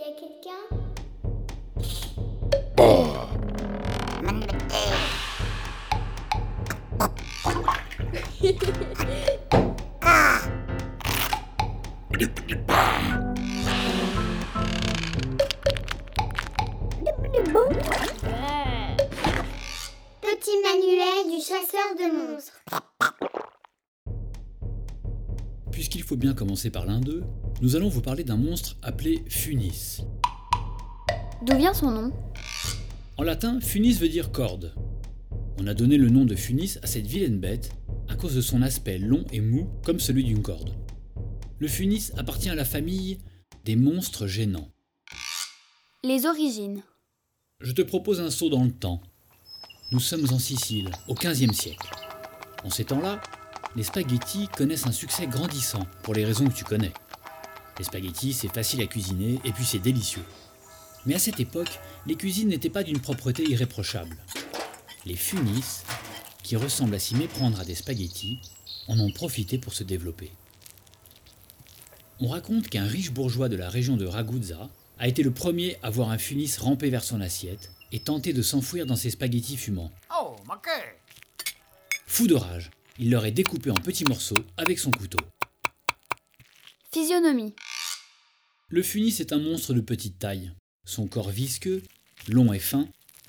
y a quelqu'un? Petit manuel du chasseur de monstres. Puisqu'il faut bien commencer par l'un d'eux, nous allons vous parler d'un monstre appelé Funis. D'où vient son nom? En latin, Funis veut dire corde. On a donné le nom de Funis à cette vilaine bête à cause de son aspect long et mou comme celui d'une corde. Le Funis appartient à la famille des monstres gênants. Les origines. Je te propose un saut dans le temps. Nous sommes en Sicile, au XVe siècle. En ces temps-là, les spaghettis connaissent un succès grandissant pour les raisons que tu connais. Les spaghettis, c'est facile à cuisiner et puis c'est délicieux. Mais à cette époque, les cuisines n'étaient pas d'une propreté irréprochable. Les funis, qui ressemblent à s'y méprendre à des spaghettis, en ont profité pour se développer. On raconte qu'un riche bourgeois de la région de Ragusa a été le premier à voir un funis ramper vers son assiette et tenter de s'enfouir dans ses spaghettis fumants. Oh, manqué Fou de rage, il l'aurait découpé en petits morceaux avec son couteau. Physionomie. Le funis est un monstre de petite taille. Son corps visqueux, long et fin,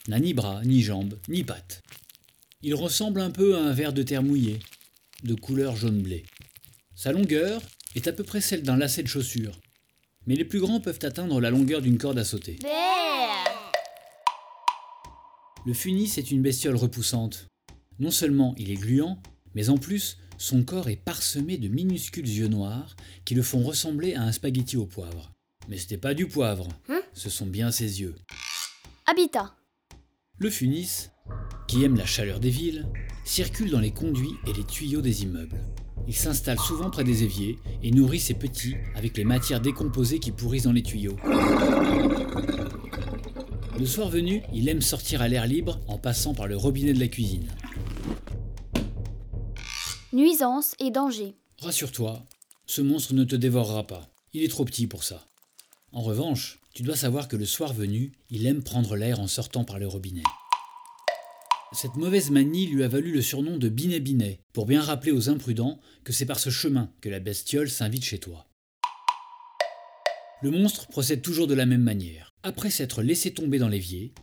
n'a ni bras, ni jambes, ni pattes. Il ressemble un peu à un ver de terre mouillé, de couleur jaune-blé. Sa longueur est à peu près celle d'un lacet de chaussure, mais les plus grands peuvent atteindre la longueur d'une corde à sauter. Le funis est une bestiole repoussante. Non seulement il est gluant, mais en plus, son corps est parsemé de minuscules yeux noirs qui le font ressembler à un spaghetti au poivre. Mais ce n'est pas du poivre, Hein? Ce sont bien ses yeux. Habitat. Le funis, qui aime la chaleur des villes, circule dans les conduits et les tuyaux des immeubles. Il s'installe souvent près des éviers et nourrit ses petits avec les matières décomposées qui pourrissent dans les tuyaux. Le soir venu, il aime sortir à l'air libre en passant par le robinet de la cuisine. Nuisance et danger. Rassure-toi, ce monstre ne te dévorera pas. Il est trop petit pour ça. En revanche, tu dois savoir que le soir venu, il aime prendre l'air en sortant par le robinet. Cette mauvaise manie lui a valu le surnom de Binet Binet, pour bien rappeler aux imprudents que c'est par ce chemin que la bestiole s'invite chez toi. Le monstre procède toujours de la même manière. Après s'être laissé tomber dans l'évier,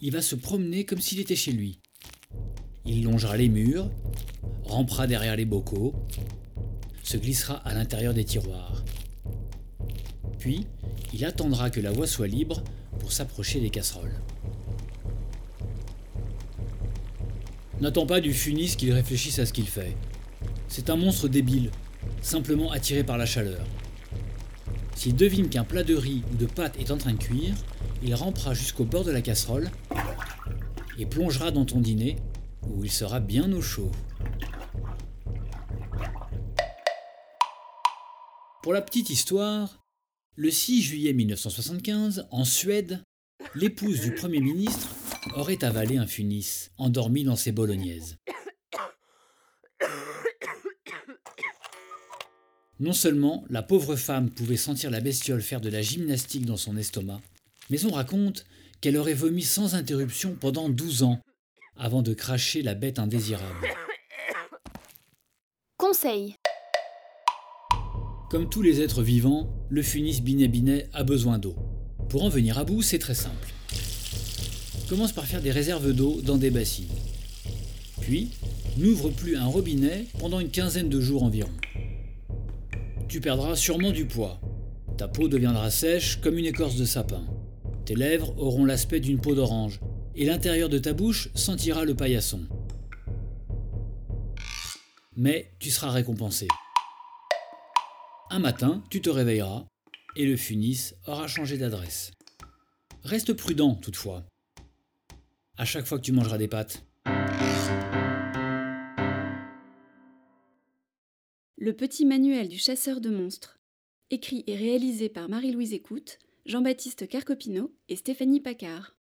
il va se promener comme s'il était chez lui. Il longera les murs, rampera derrière les bocaux, se glissera à l'intérieur des tiroirs. Puis, il attendra que la voie soit libre pour s'approcher des casseroles. N'attends pas du funis qu'il réfléchisse à ce qu'il fait. C'est un monstre débile, simplement attiré par la chaleur. S'il devine qu'un plat de riz ou de pâtes est en train de cuire, il rampera jusqu'au bord de la casserole et plongera dans ton dîner où il sera bien au chaud. Pour la petite histoire, le 6 juillet 1975, en Suède, l'épouse du Premier ministre aurait avalé un funis, endormi dans ses bolognaises. Non seulement la pauvre femme pouvait sentir la bestiole faire de la gymnastique dans son estomac, mais on raconte qu'elle aurait vomi sans interruption pendant 12 ans, avant de cracher la bête indésirable. Conseil. Comme tous les êtres vivants, le funis binet binet a besoin d'eau. Pour en venir à bout, c'est très simple. Commence par faire des réserves d'eau dans des bassines. Puis, n'ouvre plus un robinet pendant une quinzaine de jours environ. Tu perdras sûrement du poids. Ta peau deviendra sèche comme une écorce de sapin. Tes lèvres auront l'aspect d'une peau d'orange et l'intérieur de ta bouche sentira le paillasson. Mais tu seras récompensé. Un matin, tu te réveilleras et le funis aura changé d'adresse. Reste prudent toutefois. À chaque fois que tu mangeras des pâtes. Le petit manuel du chasseur de monstres. Écrit et réalisé par Marie-Louise Écoute, Jean-Baptiste Carcopino et Stéphanie Paccard.